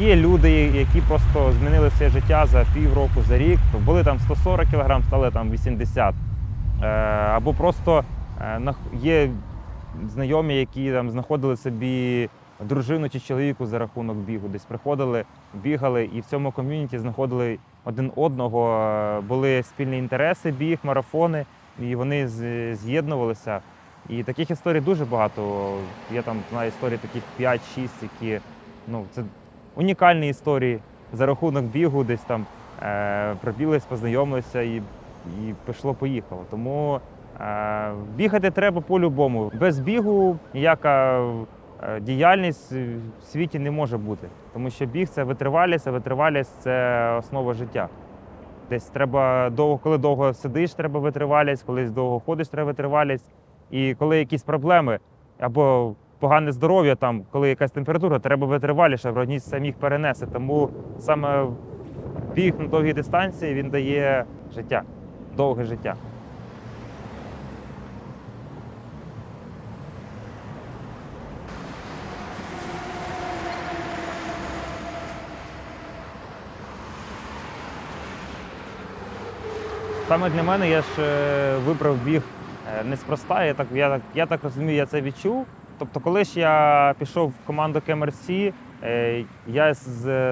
є люди, які просто змінили своє життя за півроку, за рік. Були там 140 кг, стали там 80. Е, Або просто е, є знайомі, які там знаходили собі дружину чи чоловіку за рахунок бігу. Десь приходили, бігали і в цьому ком'юніті знаходили один одного. Е, Були спільні інтереси, біг, марафони, і вони з'єднувалися. І таких історій дуже багато. Є там знаю історії таких 5-6, які ну, це унікальні історії за рахунок бігу, десь там е, пробілись, познайомилися і, і пішло-поїхало. Тому е, бігати треба по-любому. Без бігу ніяка е, діяльність в світі не може бути. Тому що біг це витривалість, а витривалість це основа життя. Десь треба довго, коли довго сидиш, треба витривалість, коли довго ходиш, треба витривалість. І коли якісь проблеми або погане здоров'я, там, коли якась температура, треба витриваліше, організм сам їх перенесе. Тому саме біг на довгій дистанції він дає життя, довге життя. Саме для мене я ж е, вибрав біг е, неспроста. Я так, я, так, я так розумію, я це відчув. Тобто, коли ж я пішов в команду КМРС, е, я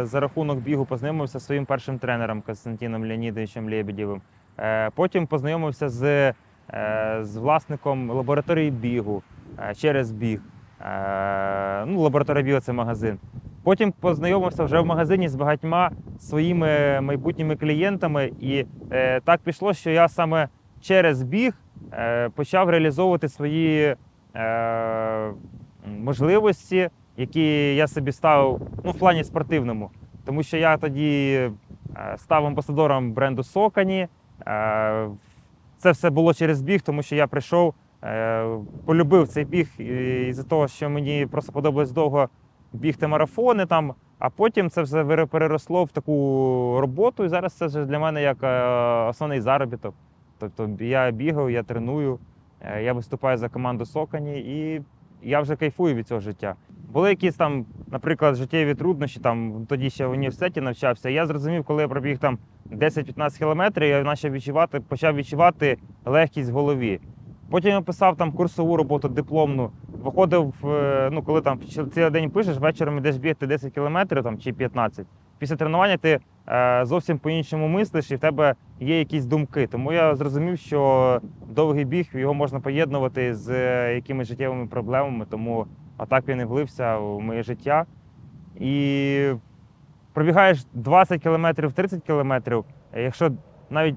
за рахунок бігу познайомився зі своїм першим тренером Константином Леонідовичем Лебедєвим. Е, Потім познайомився з, е, з власником лабораторії бігу через біг. Ну, лабораторія бігу це магазин. Потім познайомився вже в магазині з багатьма своїми майбутніми клієнтами, і так пішло, що я саме через біг почав реалізовувати свої е, можливості, які я собі ставив ну, в плані спортивному. Тому що я тоді е, став амбасадором бренду Сокані. Е, це все було через біг, тому що я прийшов, полюбив цей біг із-за того, що мені просто подобалось довго бігти марафони там. А потім це все переросло в таку роботу, і зараз це вже для мене як основний заробіток. Тобто я бігаю, я треную, я виступаю за команду Сокані, і я вже кайфую від цього життя. Були якісь там, наприклад, життєві труднощі, там тоді ще в університеті навчався. Я зрозумів, коли я пробіг там 10-15 кілометрів, я почав відчувати, почав відчувати легкість в голові. Потім я писав там курсову роботу дипломну. Виходив, е, ну коли там цілий день пишеш, вечором йдеш бігти 10 кілометрів там, чи 15. Після тренування ти е, зовсім по-іншому мислиш і в тебе є якісь думки. Тому я зрозумів, що довгий біг його можна поєднувати з е, якимись життєвими проблемами. Тому отак він і влився в моє життя. І пробігаєш 20 кілометрів, 30 кілометрів. Якщо навіть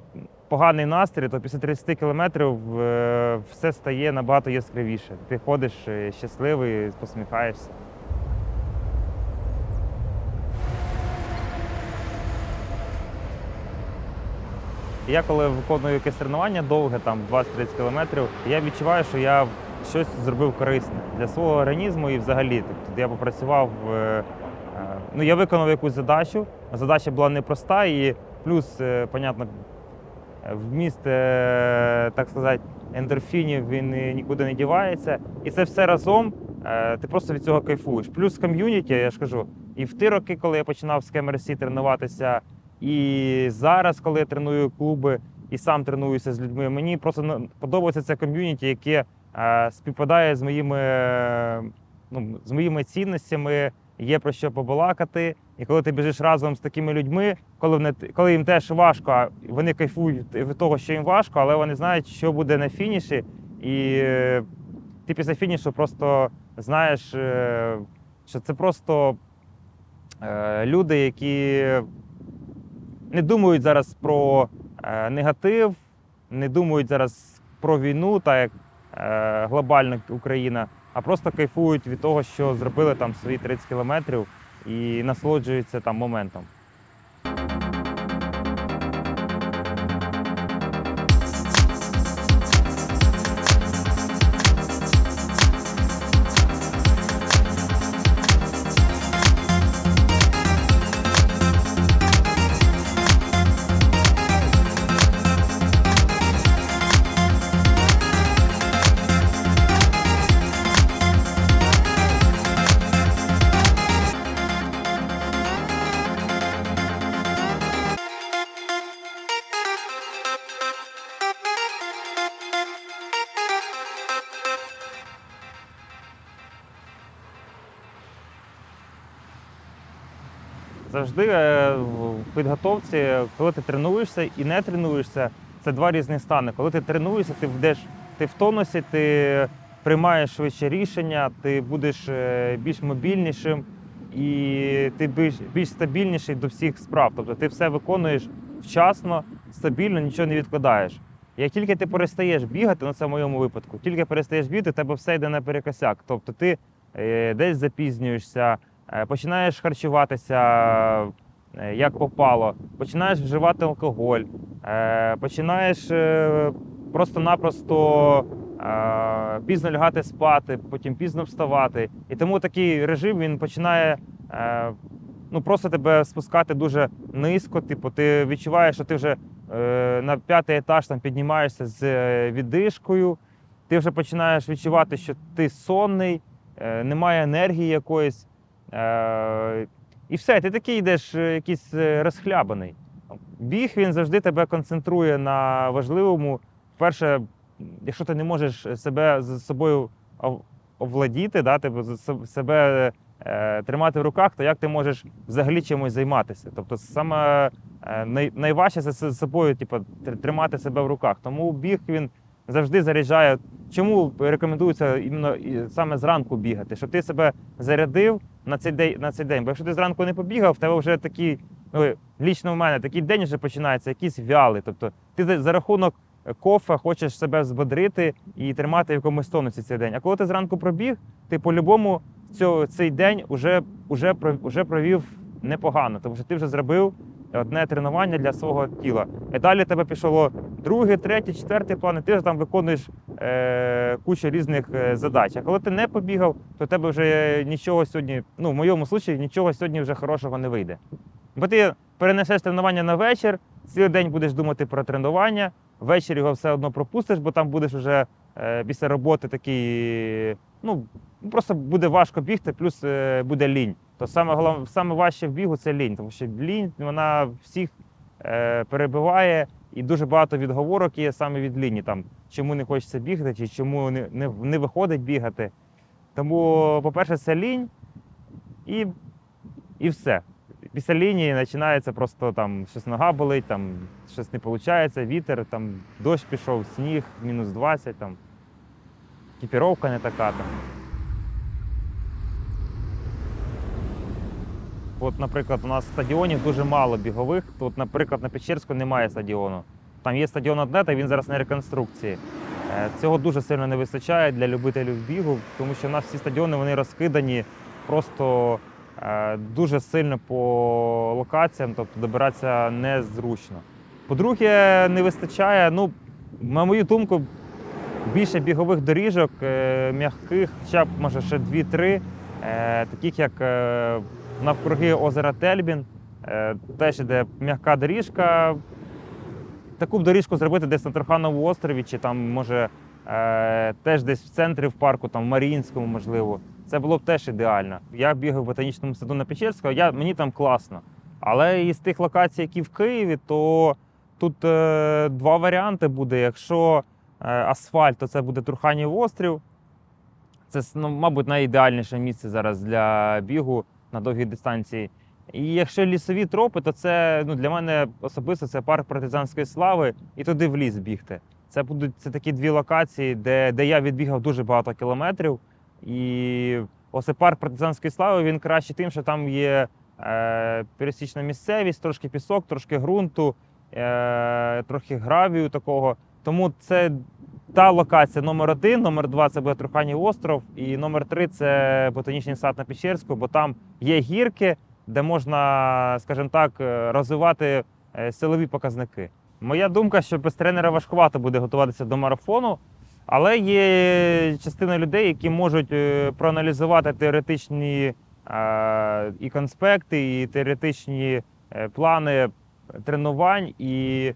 поганий настрій, то після 30 кілометрів е, все стає набагато яскравіше. Ти ходиш щасливий, посміхаєшся. Я коли виконую якесь тренування довге, там 20-30 кілометрів, я відчуваю, що я щось зробив корисне для свого організму і взагалі. Тобто я попрацював, е, е, ну я виконав якусь задачу. Задача була непроста, і плюс, е, понятно, вміст, так сказати, ендорфінів він нікуди не дівається. І це все разом ти просто від цього кайфуєш. Плюс ком'юніті, я ж кажу, і в ті роки, коли я починав з КМРС тренуватися, і зараз, коли я треную клуби і сам тренуюся з людьми, мені просто подобається це ком'юніті, яке е, співпадає з моїми, ну, з моїми цінностями, є про що побалакати. І коли ти біжиш разом з такими людьми, коли, вони, коли їм теж важко, вони кайфують від того, що їм важко, але вони знають, що буде на фініші. І е, ти після фінішу просто знаєш, е, що це просто люди, які не думають зараз про е, негатив, не думають зараз про війну, так як е, глобальна Україна, а просто кайфують від того, що зробили там свої 30 кілометрів і насолоджуються там моментом. Завжди е, в підготовці, коли ти тренуєшся і не тренуєшся, це два різні стани. Коли ти тренуєшся, ти вдеш, ти в тонусі, ти приймаєш швидше рішення, ти будеш е, більш мобільнішим і ти більш, більш стабільніший до всіх справ. Тобто ти все виконуєш вчасно, стабільно, нічого не відкладаєш. Як тільки ти перестаєш бігати, ну це в моєму випадку, тільки перестаєш бігати, тебе все йде наперекосяк. Тобто ти е, десь запізнюєшся, починаєш харчуватися е, як попало, починаєш вживати алкоголь, е, починаєш е, просто-напросто е, пізно лягати спати, потім пізно вставати. І тому такий режим він починає. е, Ну, просто тебе спускати дуже низько. Типу, ти відчуваєш, що ти вже е, на п'ятий етаж там піднімаєшся з е, віддишкою. Ти вже починаєш відчувати, що ти сонний, е, немає енергії якоїсь. Е, і все, ти такий йдеш е, якийсь е, розхлябаний. Біг він завжди тебе концентрує на важливому. Перше, якщо ти не можеш себе з собою овладіти, да, з- с- себе е, тримати в руках, то як ти можеш взагалі чимось займатися? Тобто, саме най, найважче це з собою, типу, тримати себе в руках. Тому біг він завжди заряджає. Чому рекомендується іменно саме зранку бігати? Щоб ти себе зарядив на цей день, на цей день. Бо якщо ти зранку не побігав, в тебе вже такий, ну, лічно в мене, такий день вже починається, якийсь вялий. Тобто ти за- рахунок кофе хочеш себе збодрити і тримати в якомусь тонусі цей день. А коли ти зранку пробіг, ти по-любому цей день вже, вже, вже провів непогано, тому що ти вже зробив одне тренування для свого тіла. І далі тебе пішло другий, третій, четвертий план, і ти вже там виконуєш е, кучу різних е, задач. А коли ти не побігав, то тебе вже нічого сьогодні, ну в моєму випадку, нічого сьогодні вже хорошого не вийде. Бо ти перенесеш тренування на вечір, цілий день будеш думати про тренування, ввечері його все одно пропустиш, бо там будеш вже е, після роботи такий, ну просто буде важко бігти, плюс е, буде лінь. То саме головне, саме важче в бігу це лінь, тому що лінь вона всіх е, перебиває, і дуже багато відговорок є саме від ліні. Там чому не хочеться бігати, чи чому не, не, не виходить бігати. Тому, по-перше, це лінь і, і все. Після лінії починається просто там щось нога болить, там щось не виходить, вітер, там дощ пішов, сніг, мінус 20, там, екіпіровка не така. Там. От, наприклад, у нас стадіонів дуже мало бігових. Тут, наприклад, на Печерську немає стадіону. Там є стадіон Однета, він зараз на реконструкції. Е, Цього дуже сильно не вистачає для любителів бігу, тому що у нас всі стадіони вони розкидані просто е, дуже сильно по локаціям, тобто добиратися незручно. По-друге, не вистачає, ну, на мою думку, більше бігових доріжок, е, м'яких, хоча б може ще 2-3, е, таких як навкруги озера Тельбін, е, теж іде м'яка доріжка. Таку б доріжку зробити десь на Трухановому острові, чи там, може, е, теж десь в центрі в парку, там в Маріїнському, можливо. Це було б теж ідеально. Я бігав в ботанічному саду на Печерського, я, мені там класно. Але із тих локацій, які в Києві, то тут е, два варіанти буде. Якщо е, асфальт, то це буде Труханів острів. Це, ну, мабуть, найідеальніше місце зараз для бігу на довгій дистанції. І якщо лісові тропи, то це ну, для мене особисто це парк партизанської слави і туди в ліс бігти. Це будуть це такі дві локації, де, де я відбігав дуже багато кілометрів. І ось парк партизанської слави він краще тим, що там є е, пересічна місцевість, трошки пісок, трошки ґрунту, е, трохи гравію такого. Тому це та локація номер один, номер два це буде Труханів остров, і номер три це ботанічний сад на Печерську, бо там є гірки, де можна, скажімо так, е, розвивати е, силові показники. Моя думка, що без тренера важкувато буде готуватися до марафону, але є частина людей, які можуть е, проаналізувати теоретичні і конспекти, і теоретичні плани тренувань, і,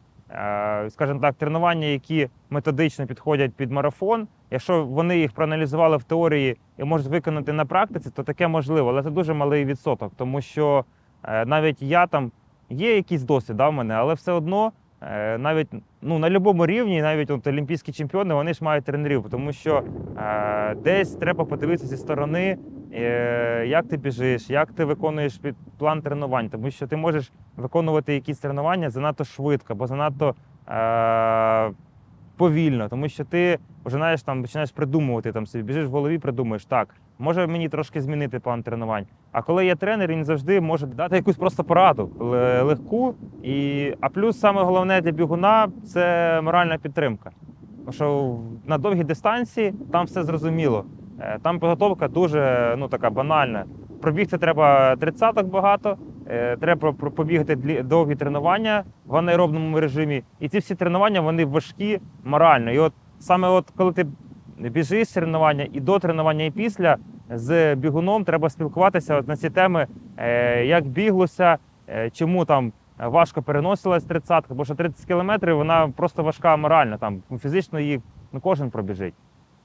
скажімо так, тренування, які методично підходять під марафон. Якщо вони їх проаналізували в теорії і можуть виконати на практиці, то таке можливо, але це дуже малий відсоток, тому що е, навіть я там є якийсь досвід да, в мене, але все одно е, навіть ну, на будь-якому рівні, навіть от, олімпійські чемпіони, вони ж мають тренерів, тому що е, десь треба подивитися зі сторони, е, як ти біжиш, як ти виконуєш під- план тренувань, тому що ти можеш виконувати якісь тренування занадто швидко, або занадто е, повільно, тому що ти починаєш там починаєш придумувати там собі, біжиш в голові, придумуєш так. Може мені трошки змінити план тренувань. А коли є тренер, він завжди може дати якусь просто пораду легку. І, а плюс саме головне для бігуна це моральна підтримка. Тому що на довгій дистанції там все зрозуміло. Е, Там підготовка дуже ну, така банальна. Пробігти треба тридцяток багато, треба про- побігати довгі тренування в анаеробному режимі. І ці всі тренування вони важкі морально. І от саме от коли ти біжиш тренування і до тренування, і після з бігуном треба спілкуватися от на ці теми, е, як біглося, е, чому там важко переносилась тридцятка, бо що 30 кілометрів вона просто важка морально. Там фізично її не кожен пробіжить.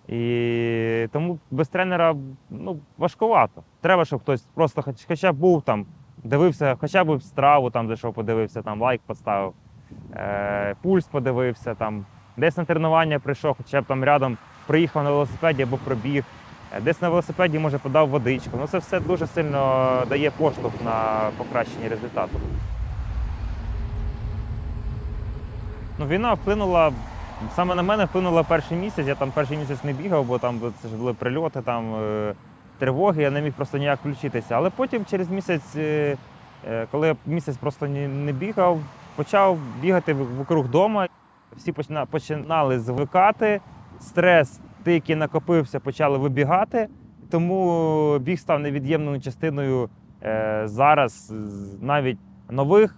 І тому без тренера ну, важкувато. Треба, щоб хтось просто хоч, хоча б був там, дивився, хоча б страву там зайшов, подивився, там лайк поставив, е, пульс подивився, там, десь на тренування прийшов, хоча б там рядом приїхав на велосипеді або пробіг. Е, Десь на велосипеді, може, подав водичку. Ну, це все дуже сильно дає поштовх на покращення результату. Ну, війна вплинула саме на мене вплинула перший місяць. Я там перший місяць не бігав, бо там це ж були прильоти, там е, тривоги, я не міг просто ніяк включитися. Але потім через місяць, е, е, коли я місяць просто не бігав, почав бігати вокруг дома. Всі починали звикати. Стрес, той, який накопився, почали вибігати. Тому біг став невід'ємною частиною е, зараз навіть нових,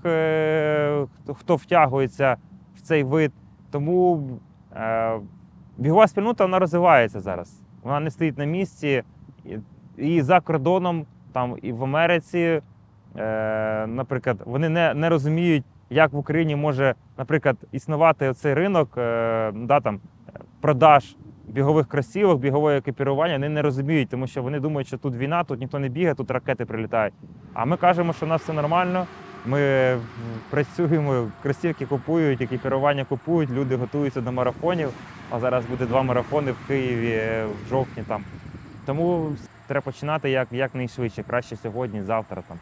хто- втягується в цей вид. Тому бігова спільнота вона розвивається зараз. Вона не стоїть на місці. І, за кордоном, там і в Америці, е, наприклад, вони не, не розуміють, як в Україні може, наприклад, існувати цей ринок е, да, там, продаж бігових кросівок, бігового екіпірування. Вони не розуміють, тому що вони думають, що тут війна, тут ніхто не бігає, тут ракети прилітають. А ми кажемо, що у нас все нормально. Ми працюємо, кросівки купують, екіпірування купують, люди готуються до марафонів. А зараз буде два марафони в Києві е, в жовтні там. Тому треба починати як, якнайшвидше, краще сьогодні, завтра там.